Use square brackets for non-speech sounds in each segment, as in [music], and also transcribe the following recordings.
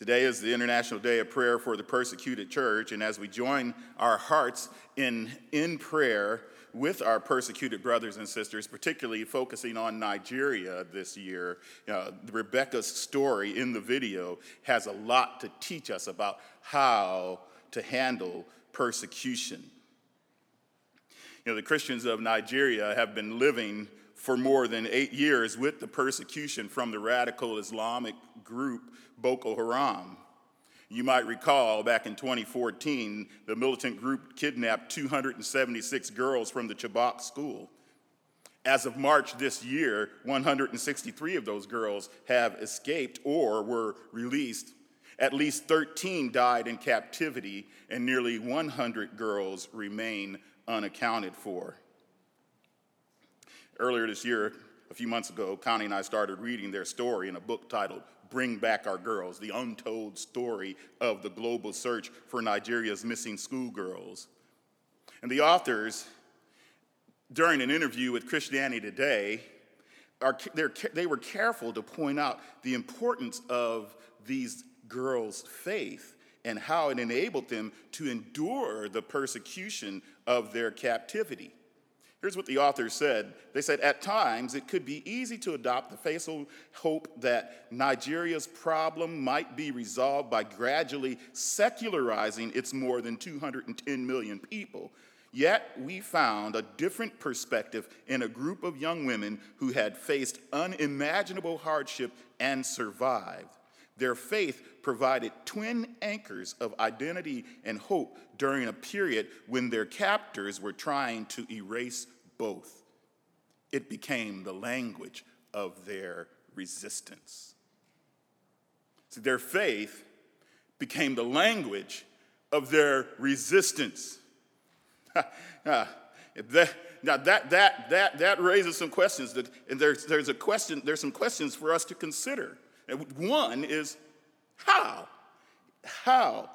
Today is the International Day of Prayer for the Persecuted Church, and as we join our hearts in, in prayer with our persecuted brothers and sisters, particularly focusing on Nigeria this year, uh, Rebecca's story in the video has a lot to teach us about how to handle persecution. You know, the Christians of Nigeria have been living for more than eight years with the persecution from the radical Islamic group Boko Haram. You might recall back in 2014, the militant group kidnapped 276 girls from the Chibok school. As of March this year, 163 of those girls have escaped or were released. At least 13 died in captivity, and nearly 100 girls remain unaccounted for. Earlier this year, a few months ago, Connie and I started reading their story in a book titled Bring Back Our Girls, the untold story of the global search for Nigeria's missing schoolgirls. And the authors, during an interview with Christianity Today, are, they were careful to point out the importance of these girls' faith and how it enabled them to endure the persecution of their captivity. Here's what the authors said. They said, At times, it could be easy to adopt the faithful hope that Nigeria's problem might be resolved by gradually secularizing its more than 210 million people. Yet, we found a different perspective in a group of young women who had faced unimaginable hardship and survived. Their faith provided twin anchors of identity and hope during a period when their captors were trying to erase both. It became the language of their resistance. See, their faith became the language of their resistance. [laughs] that, now that, that, that, that raises some questions that, and there's, there's a question, there's some questions for us to consider. And one is how? How?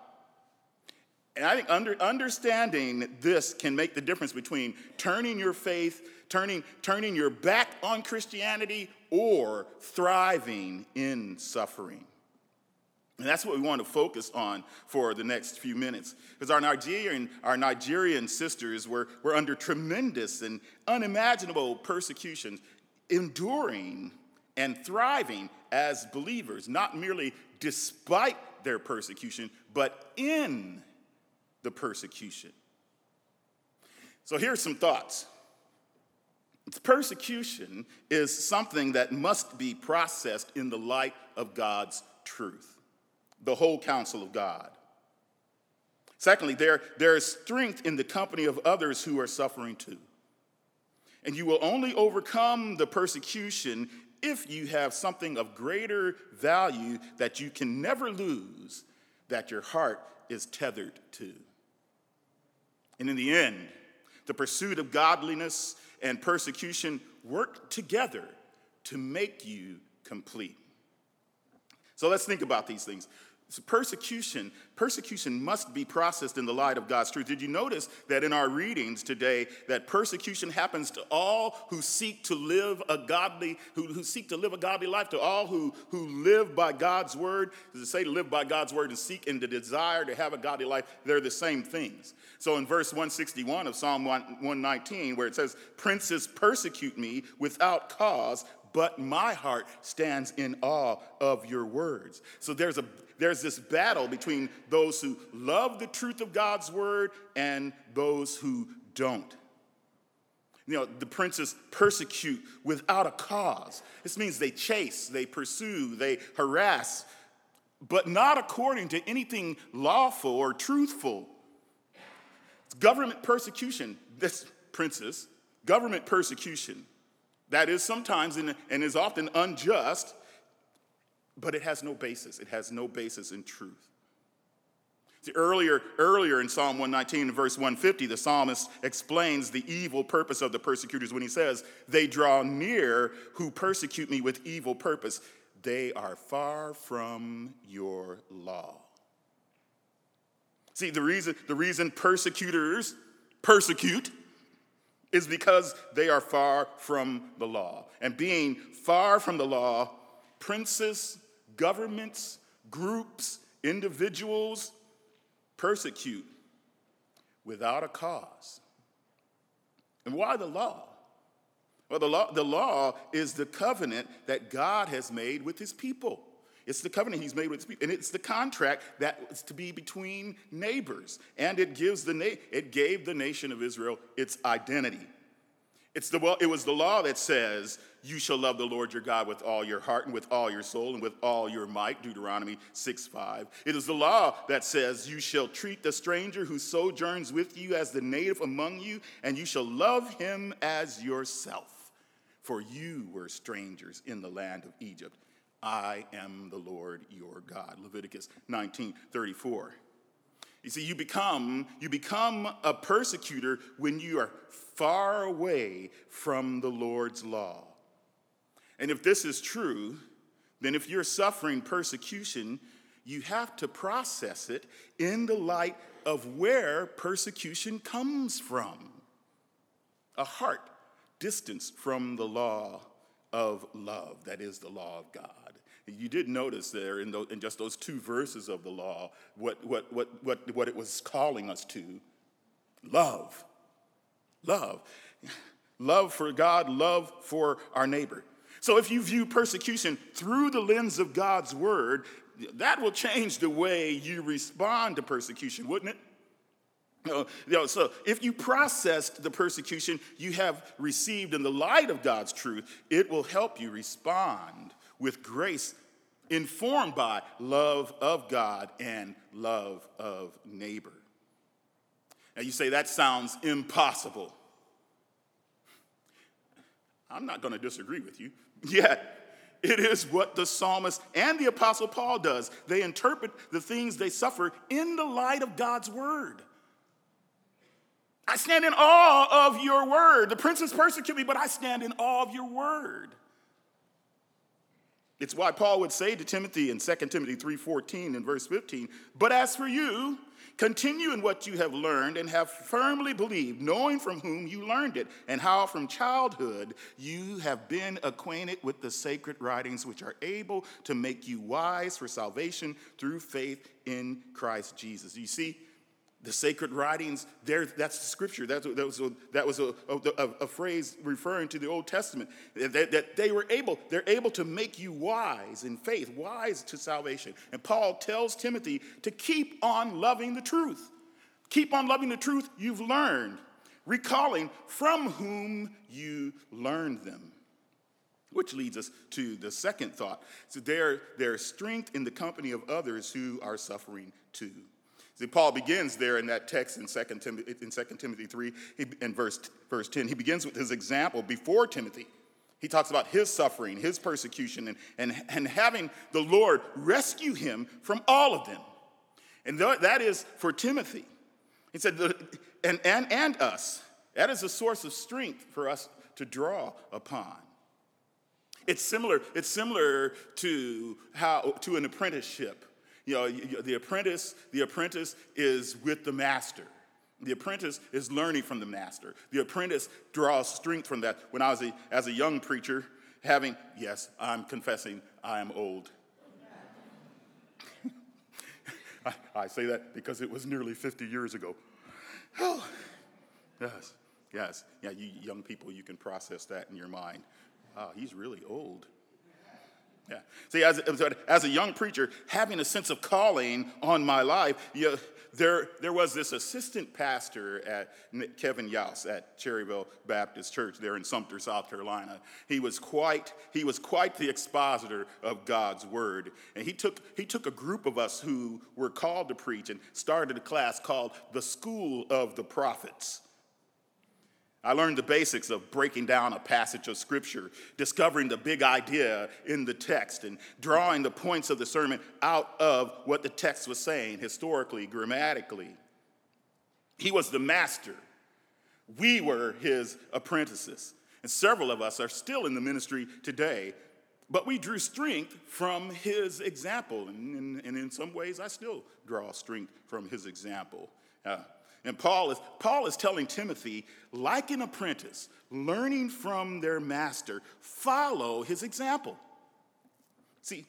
And I think under, understanding this can make the difference between turning your faith, turning, turning your back on Christianity, or thriving in suffering. And that's what we want to focus on for the next few minutes. Because our Nigerian, our Nigerian sisters were, were under tremendous and unimaginable persecution, enduring and thriving as believers, not merely despite their persecution, but in the persecution. So here's some thoughts. Persecution is something that must be processed in the light of God's truth, the whole counsel of God. Secondly, there, there is strength in the company of others who are suffering too. And you will only overcome the persecution if you have something of greater value that you can never lose, that your heart is tethered to. And in the end, the pursuit of godliness and persecution work together to make you complete. So let's think about these things. So persecution, persecution must be processed in the light of God's truth. Did you notice that in our readings today that persecution happens to all who seek to live a godly, who, who seek to live a godly life, to all who, who live by God's word? Does it say to live by God's word and seek and the desire to have a godly life? They're the same things. So in verse 161 of Psalm 119, where it says, Princes persecute me without cause, but my heart stands in awe of your words. So there's a there's this battle between those who love the truth of God's word and those who don't. You know, the princes persecute without a cause. This means they chase, they pursue, they harass, but not according to anything lawful or truthful. It's government persecution, this princes, government persecution. That is sometimes and is often unjust but it has no basis. It has no basis in truth. See, earlier, earlier in Psalm 119, verse 150, the psalmist explains the evil purpose of the persecutors when he says, They draw near who persecute me with evil purpose. They are far from your law. See, the reason, the reason persecutors persecute is because they are far from the law. And being far from the law, princes governments, groups, individuals persecute without a cause. And why the law? Well, the law, the law is the covenant that God has made with his people. It's the covenant he's made with his people. And it's the contract that is to be between neighbors. And it gives the na- it gave the nation of Israel its identity. It's the, well, it was the law that says, You shall love the Lord your God with all your heart and with all your soul and with all your might, Deuteronomy 6 5. It is the law that says, You shall treat the stranger who sojourns with you as the native among you, and you shall love him as yourself for you were strangers in the land of Egypt. I am the Lord your God. Leviticus 19 34. You see, you become, you become a persecutor when you are far away from the Lord's law. And if this is true, then if you're suffering persecution, you have to process it in the light of where persecution comes from a heart distance from the law of love, that is the law of God. You did notice there in, those, in just those two verses of the law what, what, what, what, what it was calling us to love. Love. Love for God, love for our neighbor. So if you view persecution through the lens of God's word, that will change the way you respond to persecution, wouldn't it? You know, so if you processed the persecution you have received in the light of God's truth, it will help you respond with grace informed by love of God and love of neighbor. Now you say that sounds impossible. I'm not going to disagree with you. [laughs] Yet, it is what the psalmist and the apostle Paul does. They interpret the things they suffer in the light of God's word. I stand in awe of your word. The princes persecute me, but I stand in awe of your word. It's why Paul would say to Timothy in 2 Timothy 3:14 and verse 15, "But as for you, continue in what you have learned and have firmly believed, knowing from whom you learned it, and how from childhood you have been acquainted with the sacred writings which are able to make you wise for salvation through faith in Christ Jesus." You see, the sacred writings, there, that's the scripture. That's, that was, a, that was a, a, a, phrase referring to the Old Testament. That, that they were able, they're able to make you wise in faith, wise to salvation. And Paul tells Timothy to keep on loving the truth. Keep on loving the truth you've learned, recalling from whom you learned them. Which leads us to the second thought. So there, there's strength in the company of others who are suffering too. See, Paul begins there in that text in 2 Timothy, in 2 Timothy 3, he, in verse, verse 10. He begins with his example before Timothy. He talks about his suffering, his persecution, and, and, and having the Lord rescue him from all of them. And that is for Timothy. He said, and, and, and us. That is a source of strength for us to draw upon. It's similar, it's similar to how to an apprenticeship you know, the apprentice, the apprentice is with the master. The apprentice is learning from the master. The apprentice draws strength from that. When I was a, as a young preacher, having, yes, I'm confessing I am old. [laughs] I, I, say that because it was nearly 50 years ago. Oh, yes, yes. Yeah, you young people, you can process that in your mind. Wow, he's really old. Yeah. See, as, as a young preacher, having a sense of calling on my life, you, there, there was this assistant pastor at Kevin Yaus at Cherryville Baptist Church there in Sumter, South Carolina. He was quite, he was quite the expositor of God's word. And he took, he took a group of us who were called to preach and started a class called the School of the Prophets. I learned the basics of breaking down a passage of scripture, discovering the big idea in the text, and drawing the points of the sermon out of what the text was saying historically, grammatically. He was the master. We were his apprentices. And several of us are still in the ministry today, but we drew strength from his example. And, and in some ways, I still draw strength from his example. Uh, and Paul is, Paul is telling Timothy, like an apprentice, learning from their master, follow his example. See,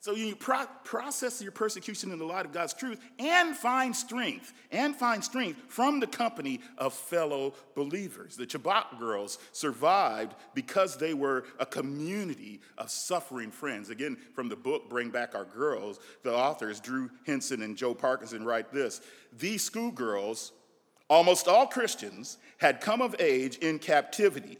So you pro- process your persecution in the light of God's truth and find strength, and find strength from the company of fellow believers. The Chibok girls survived because they were a community of suffering friends. Again, from the book Bring Back Our Girls, the authors Drew Hinshaw and Joe Parkinson write this These schoolgirls, almost all Christians, had come of age in captivity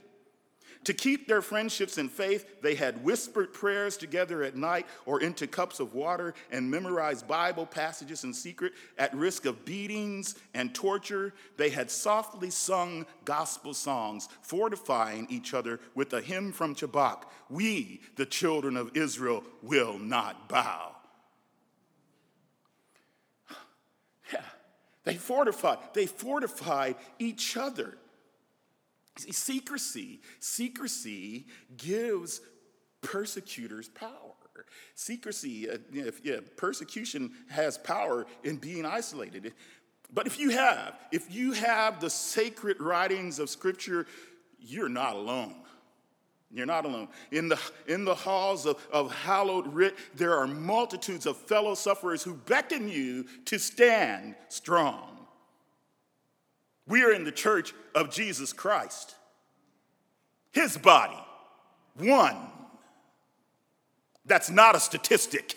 to keep their friendships and faith, they had whispered prayers together at night or into cups of water and memorized Bible passages in secret at risk of beatings and torture. They had softly sung gospel songs, fortifying each other with a hymn from Chibok We, the children of Israel, will not bow. [sighs] Yeah, they fortified, they fortified each other. Secrecy, secrecy gives persecutors power. Secrecy, uh, if, yeah, persecution has power in being isolated. But if you have, if you have the sacred writings of Scripture, you're not alone. You're not alone. In the, in the halls of, of hallowed writ, there are multitudes of fellow sufferers who beckon you to stand strong. We are in the church of Jesus Christ, his body, one. That's not a statistic,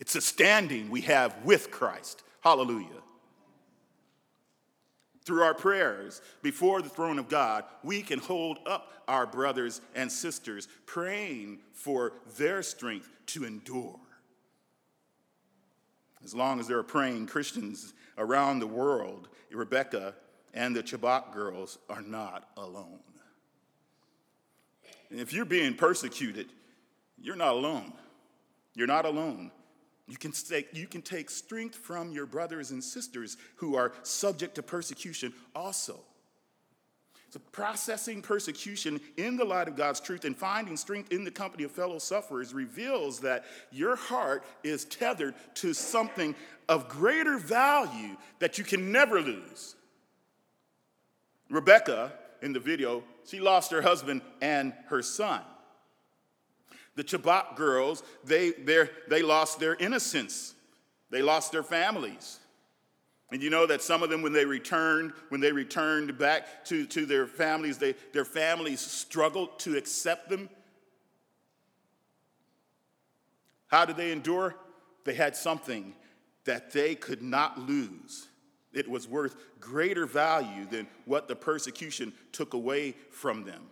it's a standing we have with Christ. Hallelujah. Through our prayers before the throne of God, we can hold up our brothers and sisters, praying for their strength to endure. As long as there are praying Christians around the world, Rebecca and the Chibok girls are not alone. And if you're being persecuted, you're not alone. You're not alone. You can, take, you can take strength from your brothers and sisters who are subject to persecution also. So, processing persecution in the light of God's truth and finding strength in the company of fellow sufferers reveals that your heart is tethered to something of greater value that you can never lose. Rebecca, in the video, she lost her husband and her son. The Chibok girls, they, they lost their innocence. They lost their families. And you know that some of them, when they returned, when they returned back to, to their families, they, their families struggled to accept them. How did they endure? They had something that they could not lose. It was worth greater value than what the persecution took away from them.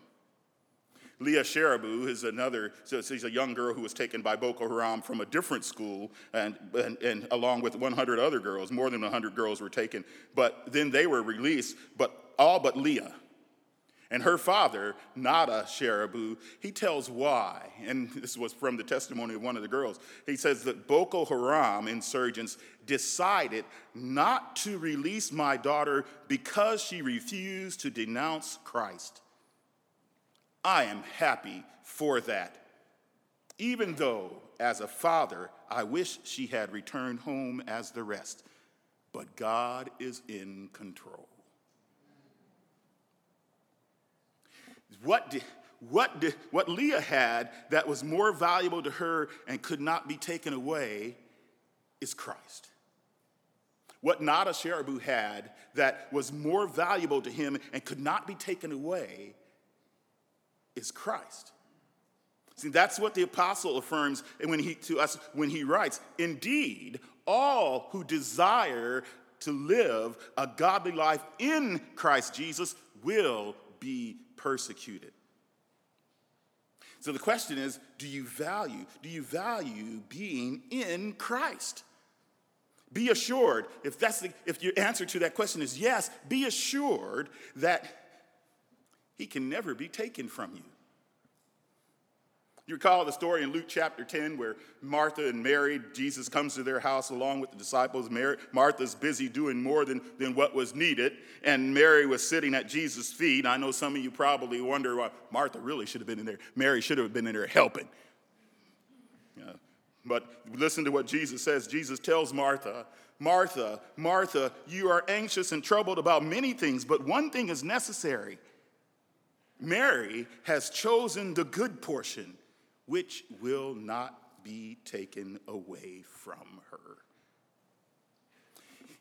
Leah Sharibu is another, so she's a young girl who was taken by Boko Haram from a different school, and, and, and, along with 100 other girls, more than 100 girls were taken. But then they were released, but all but Leah. And her father, Nathan Sharibu, he tells why. And [laughs] this was from the testimony of one of the girls. He says that Boko Haram insurgents decided not to release my daughter because she refused to denounce Christ. I am happy for that. Even though, as a father, I wish she had returned home as the rest. But God is in control. What, did, what, did, what Leah had that was more valuable to her and could not be taken away is Christ. What Nathan Sharibu had that was more valuable to him and could not be taken away is Christ. See, that's what the apostle affirms when he, to us when he writes, Indeed, all who desire to live a godly life in Christ Jesus will be persecuted. So the question is, do you value, do you value being in Christ? Be assured, if that's the, if your answer to that question is yes, be assured that he can never be taken from you. You recall the story in Luke chapter 10 where Martha and Mary, Jesus comes to their house along with the disciples. Mary, Martha's busy doing more than, than what was needed, and Mary was sitting at Jesus' feet. I know some of you probably wonder why Martha really should have been in there. Mary should have been in there helping. Yeah. But listen to what Jesus says. Jesus tells Martha, Martha, Martha, you are anxious and troubled about many things, but one thing is necessary. Mary has chosen the good portion which will not be taken away from her.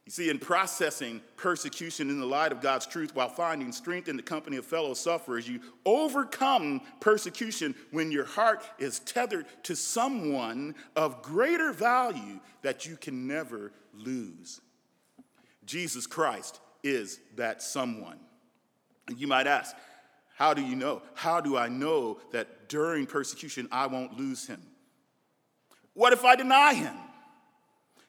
You see, in processing persecution in the light of God's truth while finding strength in the company of fellow sufferers, you overcome persecution when your heart is tethered to someone of greater value that you can never lose. Jesus Christ is that someone. And you might ask, how do you know? How do I know that during persecution I won't lose him? What if I deny him?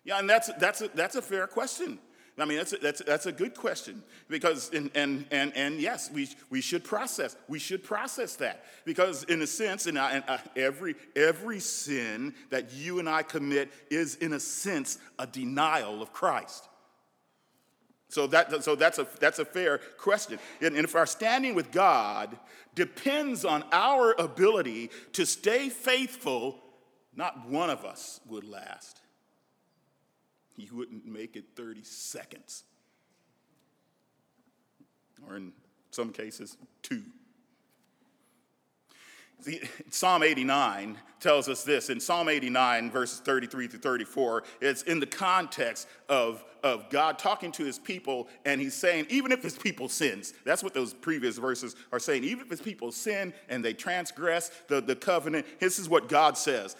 Yeah, and that's, that's, a, that's a fair question. I mean, that's a, that's, that's a good question because, and, and, and, and yes, we, we should process, we should process that because in a sense, and, I, and I, every, every sin that you and I commit is in a sense a denial of Christ. So, that, so that's, a, that's a fair question. And, and if our standing with God depends on our ability to stay faithful, not one of us would last. He wouldn't make it 30 seconds, or in some cases, two. See, Psalm 89 tells us this. In Psalm 89, verses 33 through 34, it's in the context of, of God talking to his people, and he's saying, even if his people sins, that's what those previous verses are saying. Even if his people sin and they transgress the, the covenant, this is what God says.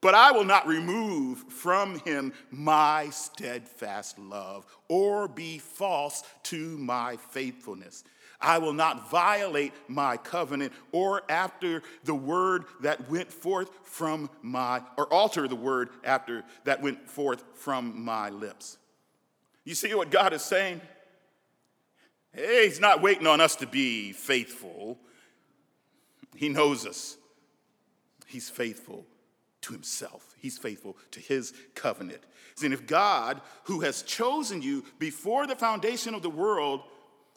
But I will not remove from him my steadfast love or be false to my faithfulness. I will not violate my covenant or after the word that went forth from my, or alter the word after that went forth from my lips. You see what God is saying? Hey, He's not waiting on us to be faithful. He knows us. He's faithful to Himself, He's faithful to His covenant. And if God, who has chosen you before the foundation of the world,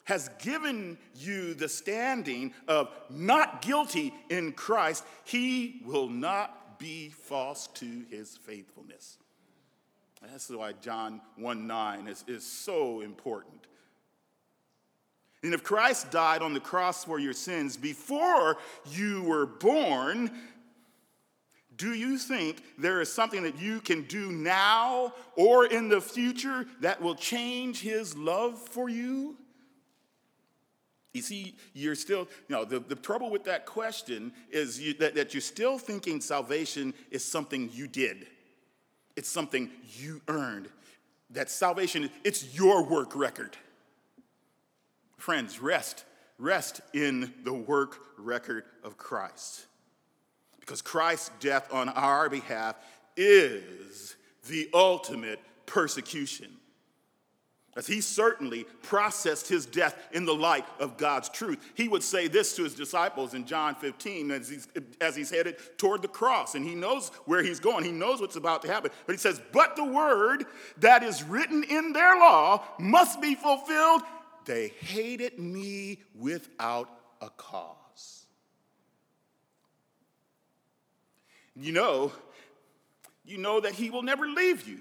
has given you the standing of not guilty in Christ, he will not be false to his faithfulness. And That's why John 1 9 is, is so important. And if Christ died on the cross for your sins before you were born, do you think there is something that you can do now or in the future that will change his love for you? You see, you're still, you know, the, the trouble with that question is you, that, that you're still thinking salvation is something you did, it's something you earned. That salvation, it's your work record. Friends, rest, rest in the work record of Christ. Because Christ's death on our behalf is the ultimate persecution as he certainly processed his death in the light of God's truth. He would say this to his disciples in John 15 as he's, as he's headed toward the cross, and he knows where he's going. He knows what's about to happen. But he says, But the word that is written in their law must be fulfilled. They hated me without a cause. You know, you know that he will never leave you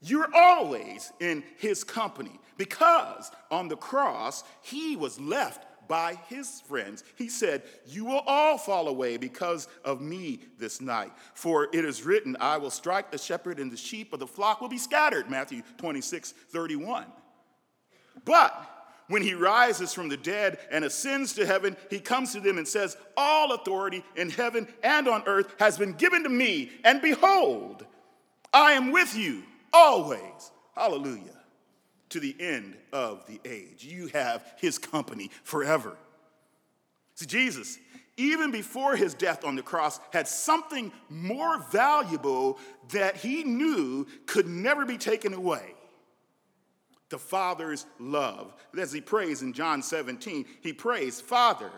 you're always in his company because on the cross, he was left by his friends. He said, You will all fall away because of me this night. For it is written, I will strike the shepherd, and the sheep of the flock will be scattered. Matthew 26, 31. But when he rises from the dead and ascends to heaven, he comes to them and says, All authority in heaven and on earth has been given to me, and behold, I am with you always, hallelujah, to the end of the age. You have his company forever. See, Jesus, even before his death on the cross, had something more valuable that he knew could never be taken away the Father's love. As he prays in John 17, he prays, Father,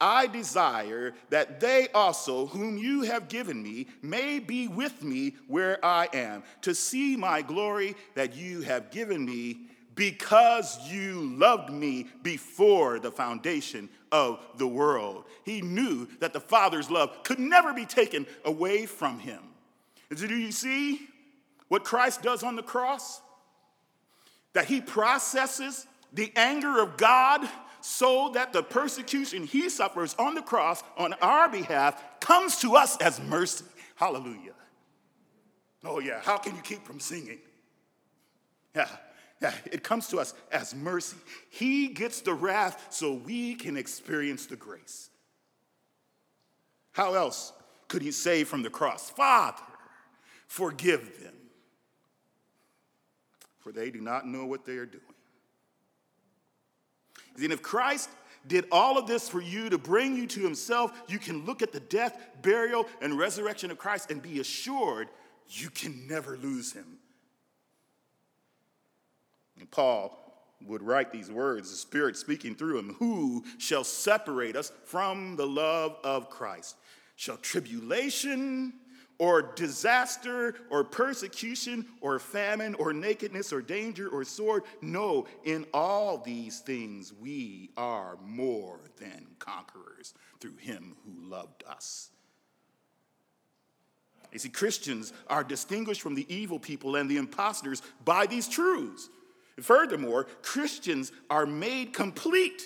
I desire that they also, whom you have given me, may be with me where I am, to see my glory that you have given me, because you loved me before the foundation of the world. He knew that the Father's love could never be taken away from him. Do you see what Christ does on the cross? That he processes the anger of God so that the persecution he suffers on the cross on our behalf comes to us as mercy. Hallelujah. Oh, yeah, how can you keep from singing? Yeah, yeah, it comes to us as mercy. He gets the wrath so we can experience the grace. How else could he say from the cross, Father, forgive them, for they do not know what they are doing? And if Christ did all of this for you to bring you to himself, you can look at the death, burial, and resurrection of Christ and be assured you can never lose him. And Paul would write these words, the Spirit speaking through him Who shall separate us from the love of Christ? Shall tribulation or disaster or persecution or famine or nakedness or danger or sword? No, in all these things we are more than conquerors through him who loved us. You see, Christians are distinguished from the evil people and the impostors by these truths. Furthermore, Christians are made complete.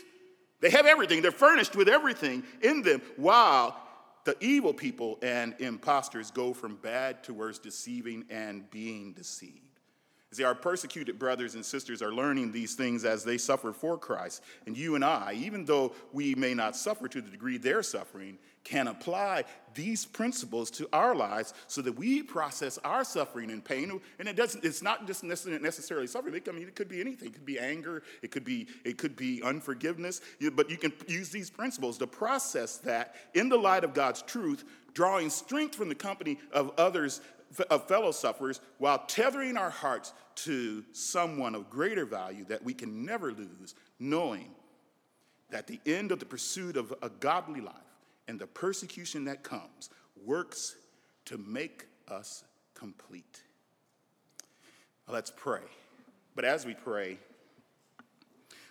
They have everything, they're furnished with everything in them, while the evil people and impostors go from bad to worse, deceiving and being deceived. See, our persecuted brothers and sisters are learning these things as they suffer for Christ. And you and I, even though we may not suffer to the degree they're suffering, can apply these principles to our lives so that we process our suffering and pain. And it doesn't, it's not just necessarily suffering. I mean, it could be anything. It could be anger, it could be, it could be unforgiveness. But you can use these principles to process that in the light of God's truth, drawing strength from the company of others, of fellow sufferers, while tethering our hearts to someone of greater value that we can never lose, knowing that the end of the pursuit of a godly life and the persecution that comes works to make us complete. Let's pray. But as we pray,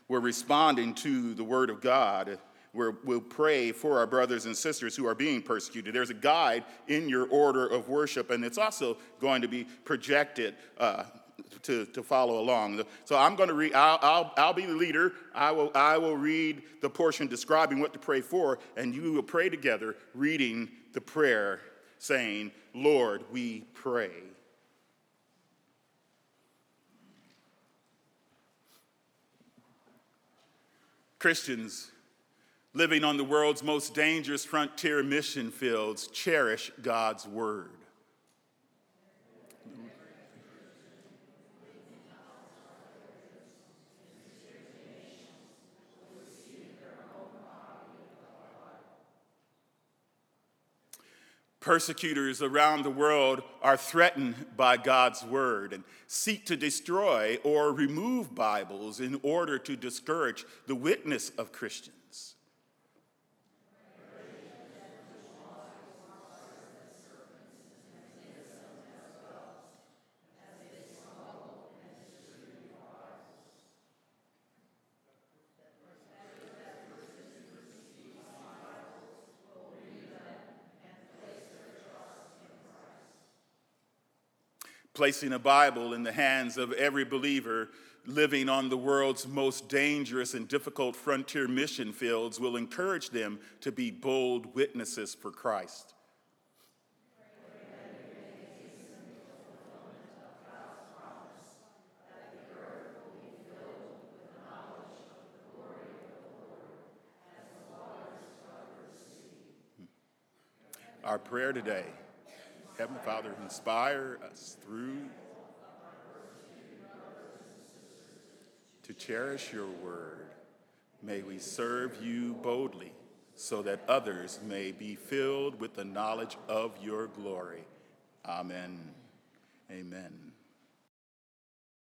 we're responding to the Word of God. we will pray for our brothers and sisters who are being persecuted. There's a guide in your order of worship, and it's also going to be projected uh, to, to follow along. So I'm going to read, I'll, I'll, I'll be the leader. I will, I will read the portion describing what to pray for, and you will pray together, reading the prayer, saying, Lord, we pray. Christians living on the world's most dangerous frontier mission fields cherish God's word. Persecutors around the world are threatened by God's word and seek to destroy or remove Bibles in order to discourage the witness of Christians. Placing a Bible in the hands of every believer living on the world's most dangerous and difficult frontier mission fields will encourage them to be bold witnesses for Christ. Our prayer today Heavenly Father, inspire us through to cherish your word. May we serve you boldly so that others may be filled with the knowledge of your glory. Amen. Amen.